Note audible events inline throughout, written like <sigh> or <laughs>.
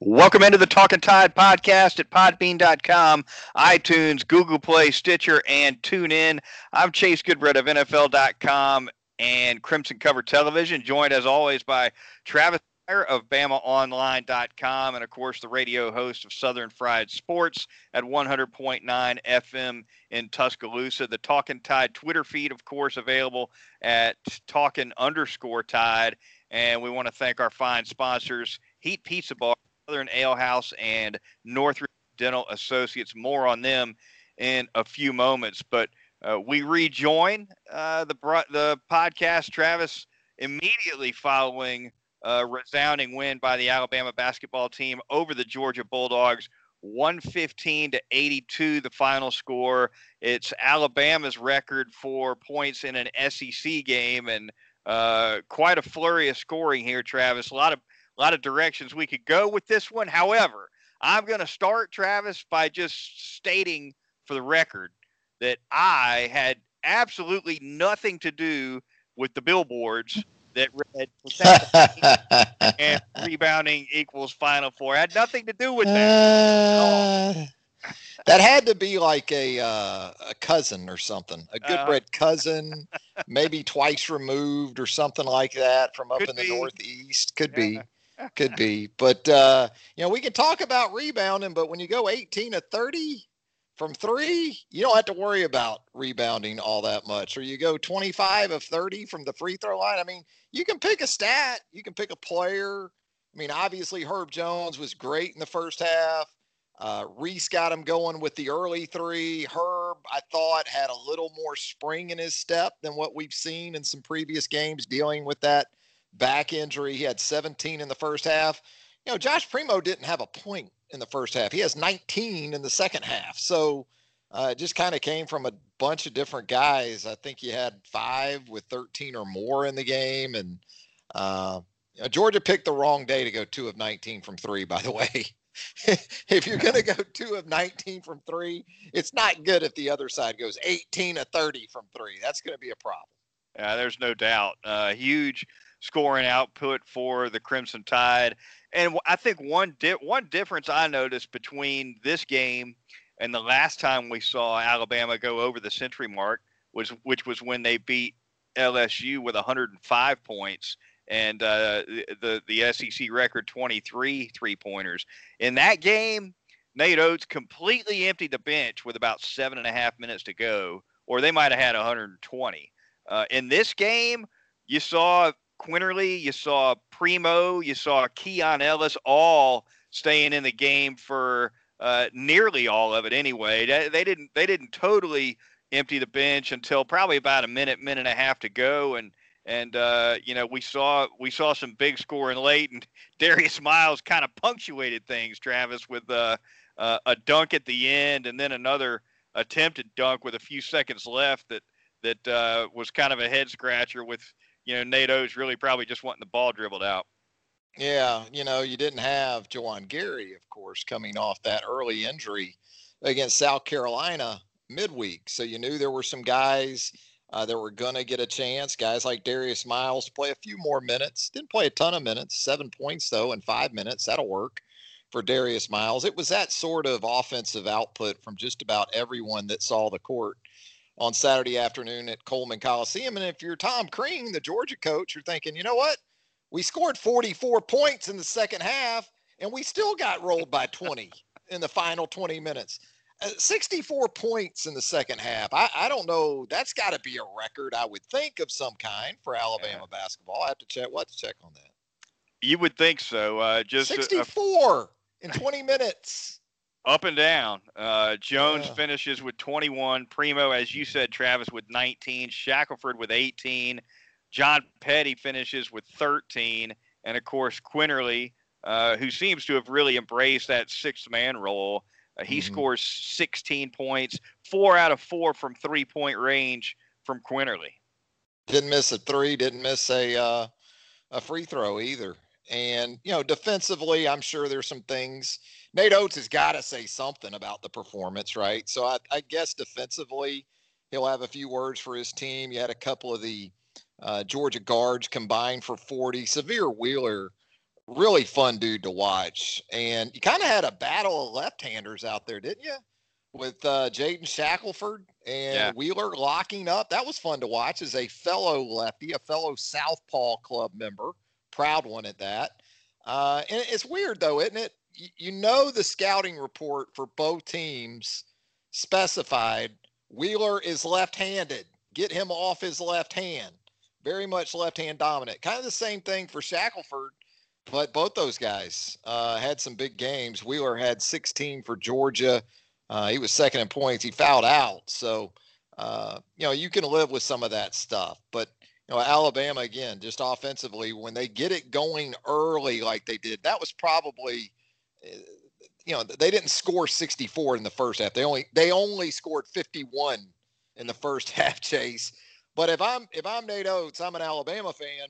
Welcome into the Talking Tide podcast at podbean.com, iTunes, Google Play, Stitcher, and TuneIn. I'm Chase Goodbread of NFL.com and Crimson Cover Television, joined as always by Travis of BamaOnline.com, and of course the radio host of Southern Fried Sports at 100.9 FM in Tuscaloosa. The Talking Tide Twitter feed, of course, available at Talking underscore Tide. And we want to thank our fine sponsors, Heat Pizza Bar Southern Ale House and Northridge Dental Associates. More on them in a few moments. But uh, we rejoin uh, the the podcast, Travis, immediately following a resounding win by the Alabama basketball team over the Georgia Bulldogs. 115 to 82, the final score. It's Alabama's record for points in an SEC game, and uh, quite a flurry of scoring here, Travis. A lot of a lot of directions we could go with this one. However, I'm going to start, Travis, by just stating for the record that I had absolutely nothing to do with the billboards that read <laughs> and rebounding equals Final Four. I had nothing to do with that. Uh, that had to be like a uh, a cousin or something, a good uh, bred cousin, maybe twice removed or something like that from up in the be. Northeast. Could yeah. be could be. But uh, you know, we can talk about rebounding, but when you go 18 to 30 from three, you don't have to worry about rebounding all that much. Or you go 25 of 30 from the free throw line. I mean, you can pick a stat, you can pick a player. I mean, obviously Herb Jones was great in the first half. Uh, Reese got him going with the early three. Herb, I thought, had a little more spring in his step than what we've seen in some previous games dealing with that back injury. He had 17 in the first half. You know, Josh Primo didn't have a point in the first half. He has 19 in the second half. So uh, it just kind of came from a bunch of different guys. I think you had five with 13 or more in the game. And uh, you know, Georgia picked the wrong day to go two of 19 from three, by the <laughs> way. if you're going to go two of 19 from three, it's not good if the other side goes 18 to 30 from three. That's going to be a problem. Yeah, there's no doubt. Uh, huge scoring output for the Crimson Tide. And I think one di- one difference I noticed between this game and the last time we saw Alabama go over the century mark was which was when they beat LSU with 105 points and uh, the the SEC record 23 three pointers. In that game, Nate Oats completely emptied the bench with about seven and a half minutes to go, or they might have had 120. Uh, in this game, you saw Quinerly, you saw Primo, you saw Keon Ellis, all staying in the game for uh, nearly all of it anyway. They, they, didn't they didn't totally empty the bench until probably about a minute, minute and a half to go, and and uh, you know we saw we saw some big scoring late, and <laughs> Darius Miles kind of punctuated things, Travis, with uh, uh, a dunk at the end, and then another attempted dunk with a few seconds left that that uh, was kind of a head scratcher with you know, Nate Oats really probably just wanting the ball dribbled out. Yeah, you know, you didn't have Juwan Gary, of course, coming off that early injury against South Carolina midweek. So you knew there were some guys uh, that were going to get a chance. Guys like Darius Miles to play a few more minutes. Didn't play a ton of minutes, seven points though in five minutes. That'll work for Darius Miles. It was that sort of offensive output from just about everyone that saw the court on Saturday afternoon at Coleman Coliseum. And if you're Tom Crean, the Georgia coach, you're thinking, you know what? We scored 44 points in the second half, and we still got rolled by 20 in the final 20 minutes. Uh, 64 points in the second half. I, I don't know. That's got to be a record, I would think, of some kind for Alabama yeah. basketball. I have to check. What to check on that? You would think so. Uh, just 64 a, a, in 20 minutes up and down. Uh, Jones yeah. finishes with 21. Primo, as you said, Travis with 19. Shackelford with 18. John Petty finishes with 13. And of course, Quinerly, uh, who seems to have really embraced that sixth man role. Uh, he mm-hmm. scores 16 points, four out of four from three point range from Quinerly. Didn't miss a three, didn't miss a uh, a free throw either. And you know, defensively, I'm sure there's some things Nate Oats has got to say something about the performance, right? So I, I, guess defensively, he'll have a few words for his team. You had a couple of the uh, Georgia guards combined for 40. Sahvir Wheeler really fun dude to watch. And you kind of had a battle of left-handers out there, didn't you? With uh, Jaden Shackelford and yeah. Wheeler locking up. That was fun to watch as a fellow lefty, a fellow Southpaw Club member, proud one at that. Uh, and it's weird though, isn't it? You, know the scouting report for both teams specified Wheeler is left-handed. Get him off his left hand. Very much left-hand dominant. Kind of the same thing for Shackelford but both those guys uh, had some big games. Wheeler had 16 for Georgia. Uh, he was second in points. He fouled out. So, uh, you know, you can live with some of that stuff. But, you know, Alabama, again, just offensively, when they get it going early like they did, that was probably, you know, they didn't score 64 in the first half. They only they only scored 51 in the first <laughs> half, Chase. But if I'm if I'm Nate Oats, I'm an Alabama fan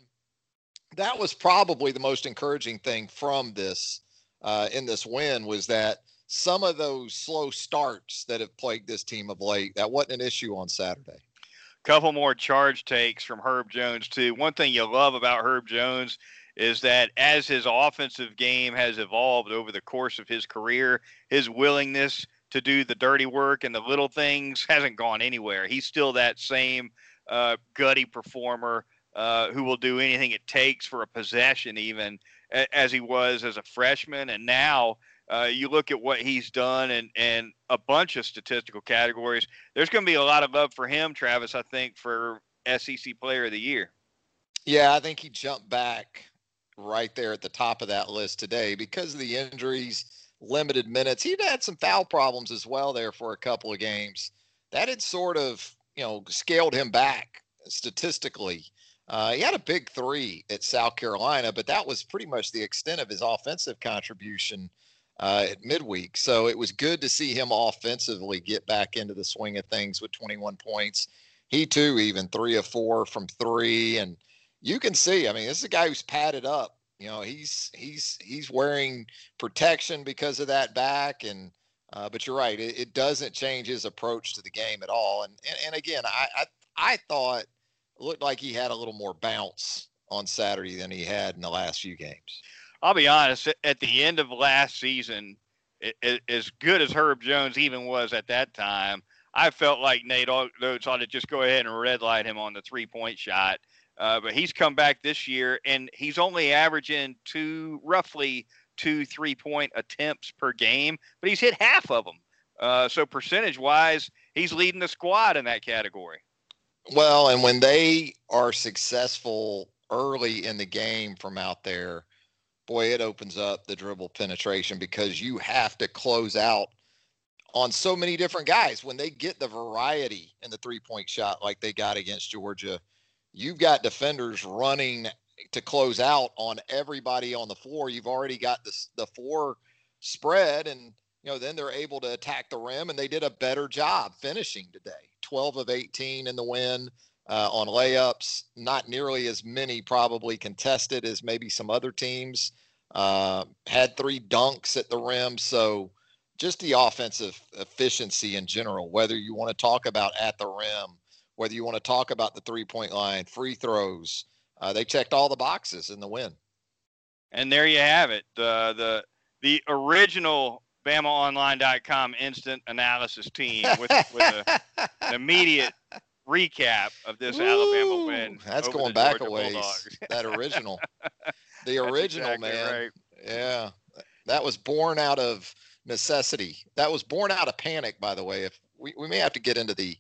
that was probably the most encouraging thing from this uh, in this win was that some of those slow starts that have plagued this team of late that wasn't an issue on Saturday. Couple more charge takes from Herb Jones too. One thing you love about Herb Jones is that as his offensive game has evolved over the course of his career, his willingness to do the dirty work and the little things hasn't gone anywhere. He's still that same uh, gutty performer uh, who will do anything it takes for a possession, even as he was as a freshman. And now uh, you look at what he's done and, and a bunch of statistical categories. There's going to be a lot of love for him, Travis, I think, for SEC Player of the Year. Yeah, I think he jumped back right there at the top of that list today because of the injuries, limited minutes. He'd had some foul problems as well there for a couple of games. That had sort of, you know, scaled him back statistically. Uh, he had a big three at South Carolina, but that was pretty much the extent of his offensive contribution uh, at midweek. So it was good to see him offensively get back into the swing of things with 21 points. He too, even three of four from three, and you can see. I mean, this is a guy who's padded up. You know, he's he's he's wearing protection because of that back, and uh, but you're right, it, it, doesn't change his approach to the game at all. And and, and again, I, I I thought looked like he had a little more bounce on Saturday than he had in the last few games. I'll be honest. At the end of last season, it, it, as good as Herb Jones even was at that time, I felt like Nate Oats ought to just go ahead and red light him on the three point shot. Uh, but he's come back this year, and he's only averaging two, roughly two three point attempts per game, but he's hit half of them. Uh, so percentage wise, he's leading the squad in that category. Well, and when they are successful early in the game from out there, boy, it opens up the dribble penetration because you have to close out on so many different guys. When they get the variety in the three point shot like they got against Georgia, you've got defenders running to close out on everybody on the floor. You've already got the, the four spread and you know, then they're able to attack the rim, and they did a better job finishing today. 12 of 18 in the win uh, on layups, not nearly as many probably contested as maybe some other teams. Uh, had three dunks at the rim. So just the offensive efficiency in general, whether you want to talk about at the rim, whether you want to talk about the three point line, free throws, uh, they checked all the boxes in the win. And there you have it. Uh, the the original BamaOnline.com instant analysis team with, with a, an immediate recap of this Ooh, Alabama win. That's going back a ways. <laughs> that original, the original exactly man. Right. Yeah, that was born out of necessity. That was born out of panic, by the way. If we, we may have to get into the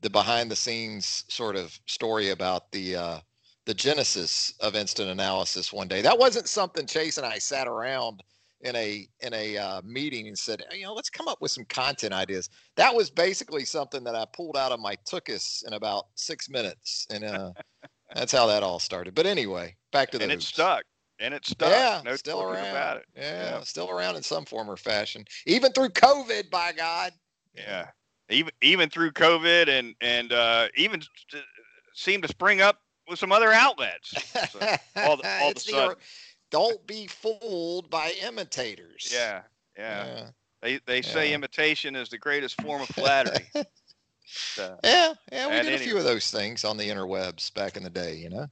the behind the scenes sort of story about the uh, the genesis of instant analysis one day. That wasn't something Chase and I sat around in a in a uh, meeting and said, you know, let's come up with some content ideas. That was basically something that I pulled out of my tookus in about six minutes, and uh, <laughs> that's how that all started. But anyway, back to the and hoops. it stuck. And it's stuck. Yeah, no still around. About it. Yeah, yeah, still around in some form or fashion, even through COVID. By God. Yeah, even even through COVID, and and uh, even seemed to spring up with some other outlets. So <laughs> all, the, all the sudden don't be fooled by imitators. Yeah, yeah. yeah. They they say yeah. imitation is the greatest form of flattery. <laughs> so, yeah, yeah. We did a few of those things on the interwebs back in the day, you know.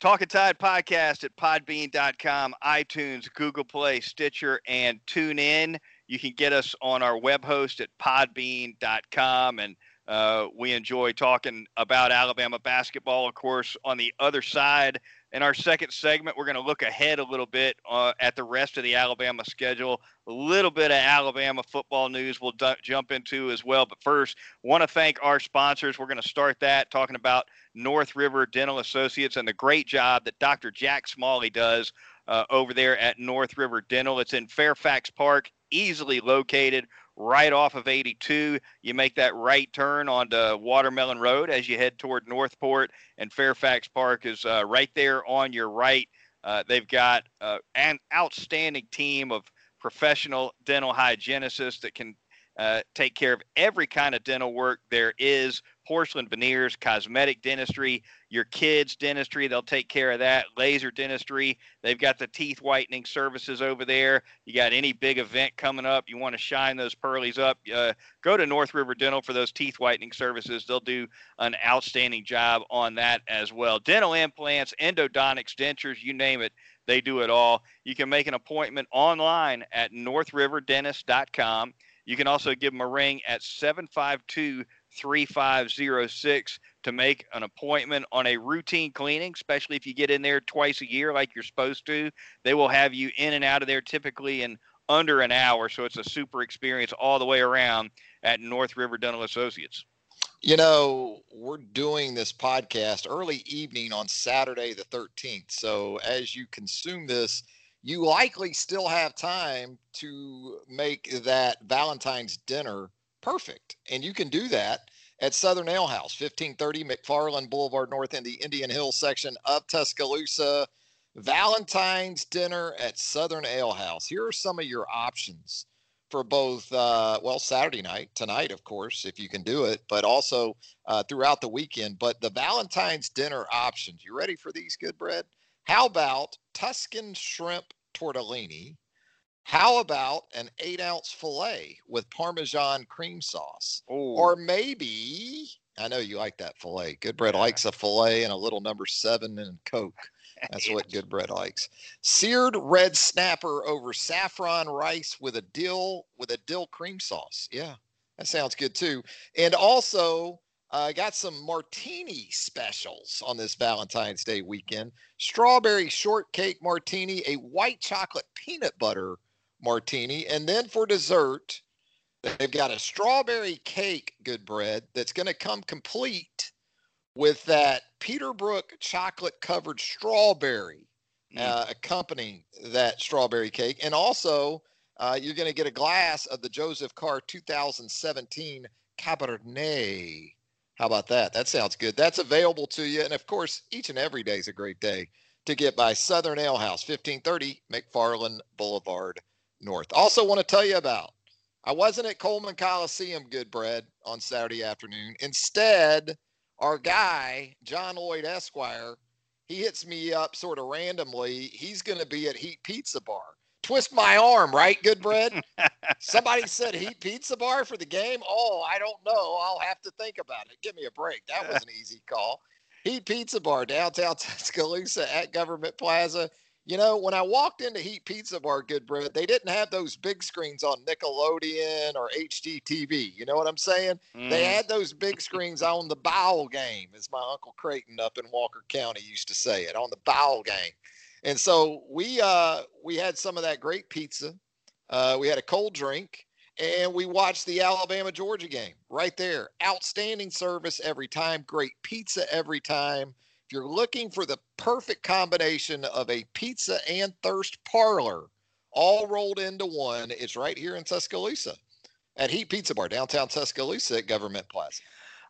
Talking Tide podcast at podbean.com, iTunes, Google Play, Stitcher, and TuneIn. You can get us on our web host at podbean.com. And uh, we enjoy talking about Alabama basketball. Of course, on the other side, in our second segment, we're going to look ahead a little bit uh, at the rest of the Alabama schedule. A little bit of Alabama football news we'll d- jump into as well. But first, want to thank our sponsors. We're going to start that talking about North River Dental Associates and the great job that Dr. Jack Smalley does uh, over there at North River Dental. It's in Fairfax Park, easily located right off of 82. You make that right turn onto Watermelon Road as you head toward Northport, and Fairfax Park is uh, right there on your right. Uh, they've got uh, an outstanding team of professional dental hygienists that can uh, take care of every kind of dental work there is porcelain veneers, cosmetic dentistry, your kids' dentistry, they'll take care of that. Laser dentistry, they've got the teeth whitening services over there. You got any big event coming up, you want to shine those pearlies up, uh, go to North River Dental for those teeth whitening services. They'll do an outstanding job on that as well. Dental implants, endodontics, dentures, you name it. They do it all. You can make an appointment online at northriverdentist.com. You can also give them a ring at 752 3506 to make an appointment on a routine cleaning, especially if you get in there twice a year like you're supposed to. They will have you in and out of there typically in under an hour. So it's a super experience all the way around at North River Dental Associates. You know, we're doing this podcast early evening on Saturday the 13th. So as you consume this, you likely still have time to make that Valentine's dinner perfect. And you can do that at Southern Ale House, 1530 McFarland Boulevard North in the Indian Hill section of Tuscaloosa. Valentine's dinner at Southern Ale House. Here are some of your options for both, uh, well, Saturday night, tonight, of course, if you can do it, but also uh, throughout the weekend. But the Valentine's dinner options, you ready for these, Goodbread? How about Tuscan shrimp tortellini? How about an eight ounce filet with Parmesan cream sauce? Ooh. Or maybe, I know you like that filet. Goodbread yeah. likes a filet and a little number seven and Coke. <laughs> That's what Goodbread likes. Seared red snapper over saffron rice with a dill with a dill cream sauce. Yeah, that sounds good too. And also I uh, got some martini specials on this Valentine's Day weekend. Strawberry shortcake martini, a white chocolate peanut butter martini, and then for dessert, they've got a strawberry cake, Goodbread, that's going to come complete with that Peterbrook chocolate covered strawberry mm. uh, accompanying that strawberry cake. And also, uh, you're going to get a glass of the Joseph Carr 2017 Cabernet how about that? That sounds good. That's available to you. And of course, each and every day is a great day to get by Southern Ale House, 1530 McFarland Boulevard North. Also, want to tell you about I wasn't at Coleman Coliseum, Goodbread, on Saturday afternoon. Instead, our guy, John Lloyd Esquire, he hits me up sort of randomly. He's going to be at Heat Pizza Bar twist my arm, right? Goodbread. <laughs> Somebody said Heat Pizza Bar for the game. Oh, I don't know. I'll have to think about it. Give me a break. That was an easy call. Heat Pizza Bar, downtown <laughs> Tuscaloosa at Government Plaza. You know, when I walked into Heat Pizza Bar, Goodbread, they didn't have those big screens on Nickelodeon or HGTV. You know what I'm saying? Mm. They had those big screens on the bowl game, as my Uncle Creighton up in Walker County used to say it, on the bowl game. And so we uh, we had some of that great pizza. Uh, we had a cold drink, and we watched the Alabama Georgia game right there. Outstanding service every time, great pizza every time. If you're looking for the perfect combination of a pizza and thirst parlor, all rolled into one, it's right here in Tuscaloosa at Heat Pizza Bar, downtown Tuscaloosa at Government Plaza.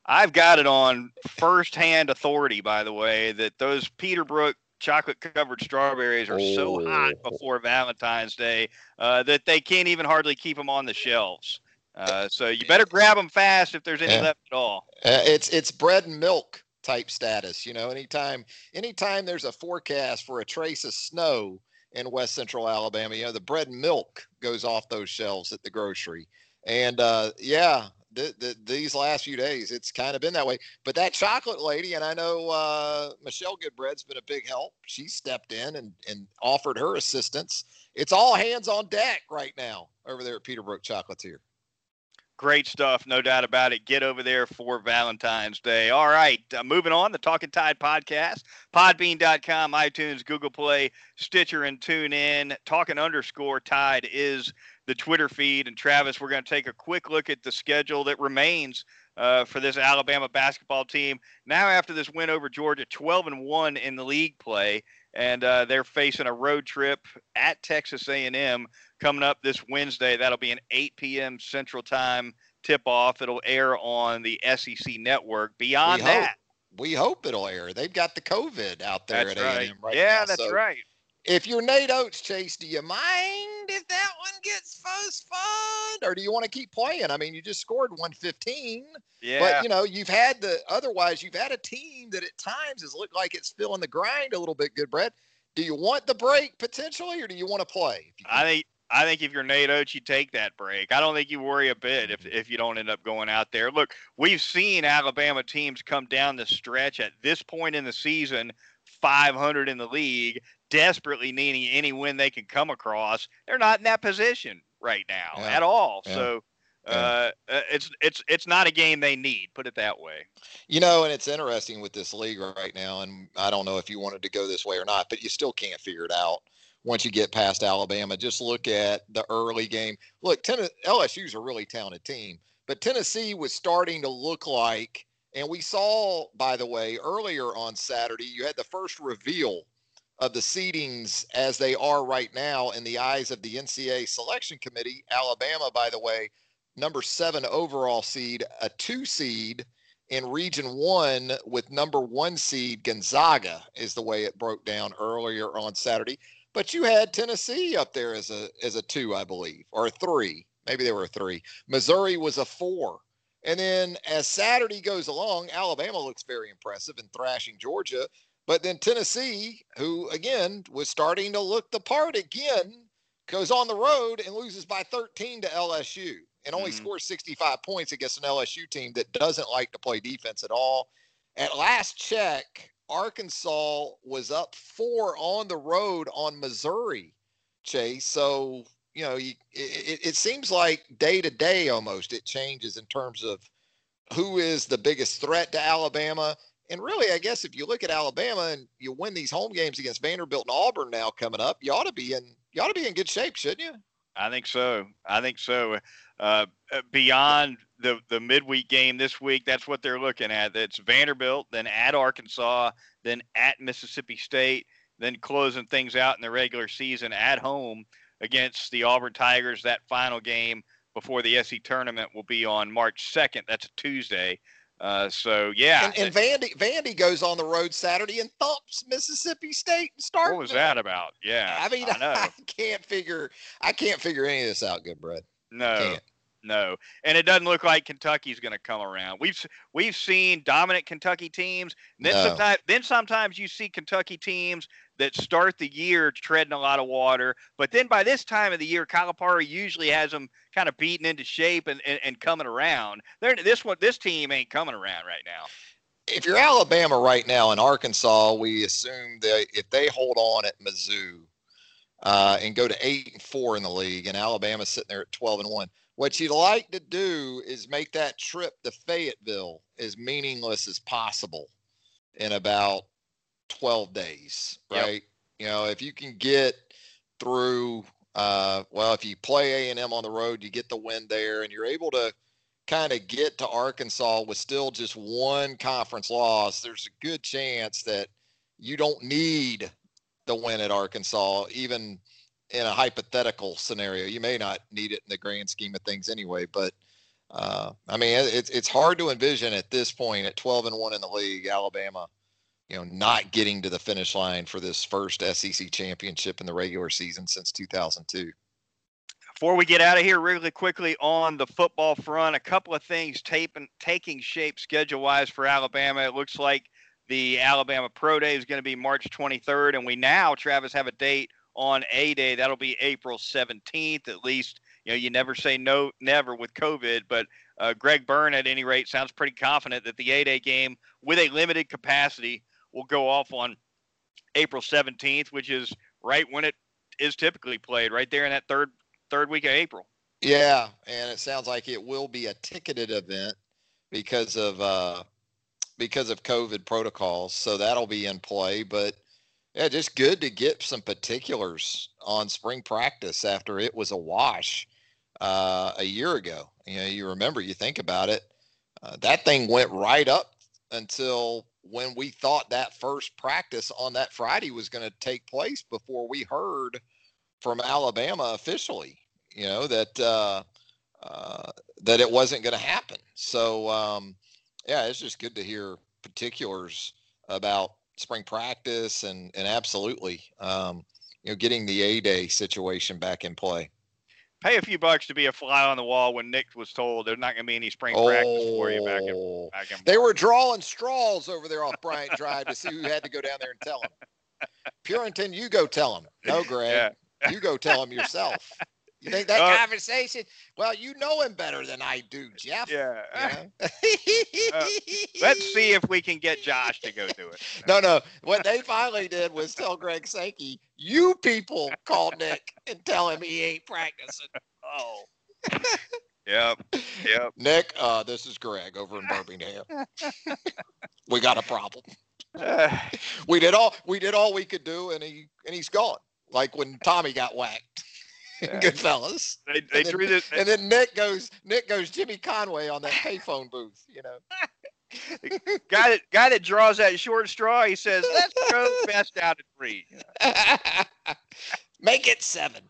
I've got it on firsthand authority, by the way, that those Peterbrook chocolate covered strawberries are oh. so hot oh. before Valentine's Day uh, that they can't even hardly keep them on the shelves. Uh, so you better grab them fast if there's any yeah. left at all. Uh, it's it's bread and milk type status. You know, anytime anytime there's a forecast for a trace of snow in West Central Alabama, you know, the bread and milk goes off those shelves at the grocery. And uh, yeah, the, the, these last few days, it's kind of been that way. But that chocolate lady, and I know uh, Michelle Goodbread's been a big help. She stepped in and, and offered her assistance. It's all hands on deck right now over there at Peterbrook Chocolatier. Great stuff, no doubt about it. Get over there for Valentine's Day. All right, uh, moving on, the Talking Tide podcast, podbean.com, iTunes, Google Play, Stitcher, and tune in. Talking underscore Tide is the Twitter feed. And Travis, we're going to take a quick look at the schedule that remains uh, for this Alabama basketball team. Now, after this win over Georgia, 12 and 1 in the league play, and uh, they're facing a road trip at Texas A&M coming up this Wednesday. That'll be an 8 p.m. Central Time tip off. It'll air on the SEC network. Beyond we that, hope, we hope it'll air. They've got the COVID out there that's at right. A&M right yeah, now. that's so right. If you're Nate Oats, Chase, do you mind if that one gets postponed, or do you want to keep playing? I mean, you just scored 115. Yeah. But you know, you've had the otherwise you've had a team that at times has looked like it's feeling the grind a little bit. Good, Brett. Do you want the break potentially, or do you want to play? I think I think if you're Nate Oats, you take that break. I don't think you worry a bit if, if you don't end up going out there. Look, we've seen Alabama teams come down the stretch at this point in the season, 500 in the league, desperately needing any win they can come across. They're not in that position right now Yeah. at all. Yeah. So uh, uh, it's it's it's not a game they need. Put it that way. You know, and it's interesting with this league right now, and I don't know if you wanted to go this way or not, but you still can't figure it out once you get past Alabama. Just look at the early game. Look, Tenn- LSU's a really talented team, but Tennessee was starting to look like, and we saw, by the way, earlier on Saturday, you had the first reveal of the seedings as they are right now in the eyes of the NCAA selection committee. Alabama, by the way, number seven overall seed, a two seed in region one with number one seed Gonzaga is the way it broke down earlier on Saturday. But you had Tennessee up there as a as a two, I believe, or a three. Maybe they were a three. Missouri was a four. And then as Saturday goes along, Alabama looks very impressive in thrashing Georgia. But then Tennessee, who again was starting to look the part again, goes on the road and loses by 13 to LSU and only Mhm. scores 65 points against an LSU team that doesn't like to play defense at all. At last check, Arkansas was up four on the road on Missouri, Chase. So, you know, you, it, it seems like day to day almost it changes in terms of who is the biggest threat to Alabama. And really, I guess if you look at Alabama and you win these home games against Vanderbilt and Auburn now coming up, you ought to be in you ought to be in good shape, shouldn't you? I think so. I think so. Uh, uh, beyond the the midweek game this week, that's what they're looking at. It's Vanderbilt, then at Arkansas, then at Mississippi State, then closing things out in the regular season at home against the Auburn Tigers. That final game before the SC tournament will be on March 2nd. That's a Tuesday. Uh, so yeah, And, and Vandy Vandy goes on the road Saturday and thumps Mississippi State and starts. what was that about? Yeah, I mean, I. <laughs> I, can't figure I can't figure any of this out, Goodbread. No, Can't. No, and it doesn't look like Kentucky's going to come around. We've we've seen dominant Kentucky teams. Then No. sometimes then sometimes you see Kentucky teams that start the year treading a lot of water, but then by this time of the year, Calipari usually has them kind of beaten into shape and, and, and coming around. They're, this one this team ain't coming around right now. If you're Alabama right now and Arkansas, we assume that if they hold on at Mizzou uh, and go to eight and four in the league, and Alabama's sitting there at twelve and one, what you'd like to do is make that trip to Fayetteville as meaningless as possible in about twelve days, Yep. right? You know, if you can get through, uh, well, if you play A and M on the road, you get the win there, and you're able to kind of get to Arkansas with still just one conference loss, there's a good chance that you don't need the win at Arkansas, even in a hypothetical scenario. You may not need it in the grand scheme of things anyway, but uh, I mean, it's it's hard to envision at this point at 12 and one in the league, Alabama, you know, not getting to the finish line for this first SEC championship in the regular season since 2002. Before we get out of here, really quickly on the football front, a couple of things taping, taking shape schedule wise for Alabama. It looks like the Alabama Pro Day is going to be March 23rd, and we now, Travis, have a date on A Day. That'll be April 17th, at least. You know, you never say no, never with COVID, but uh, Greg Byrne, at any rate, sounds pretty confident that the A-Day game with a limited capacity will go off on April 17th, which is right when it is typically played, right there in that third third week of April. Yeah, and it sounds like it will be a ticketed event because of uh, because of COVID protocols. So that'll be in play. But yeah, just good to get some particulars on spring practice after it was a wash uh, a year ago. You know, you remember, you think about it, uh, that thing went right up until when we thought that first practice on that Friday was going to take place before we heard from Alabama officially, you know, that uh, uh, that it wasn't going to happen. So um, yeah, it's just good to hear particulars about spring practice and and absolutely, um, you know, getting the A day situation back in play. Pay a few bucks to be a fly on the wall when Nick was told there's not going to be any spring oh, practice for you back in. Oh, back in they were drawing straws over there off Bryant Drive to see who had to go down there and tell them. <laughs> Purinton, you go tell them. No, Greg, yeah. you go tell them yourself. You think that uh, conversation? Well, you know him better than I do, Jeff. Yeah. uh, let's see if we can get Josh to go do it. <laughs> No, no. What they finally did was tell Greg Sankey, "You people call Nick and tell him he ain't practicing." Oh. <laughs> Yep. Yep. Nick, uh, this is Greg over in Birmingham. we got a problem. <sighs> we did all we did all we could do, and he and he's gone. Like when Tommy got whacked. Yeah. Goodfellas. They, they and, then, it, and then Nick goes Nick goes Jimmy Conway on that payphone booth, you know. <laughs> guy that guy that draws that short straw, he says, "Let's go <laughs> best out of three. <laughs> Make it seven.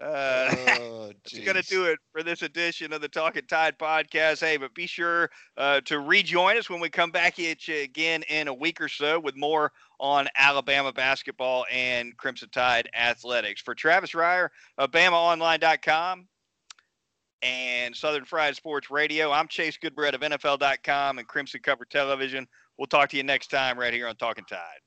Uh, oh, that's going to do it for this edition of the Talking Tide podcast. Hey, but be sure uh, to rejoin us when we come back at you again in a week or so with more on Alabama basketball and Crimson Tide athletics. For Travis Reier of BamaOnline.com and Southern Fried Sports Radio, I'm Chase Goodbread of NFL.com and Crimson Cover Television. We'll talk to you next time right here on Talking Tide.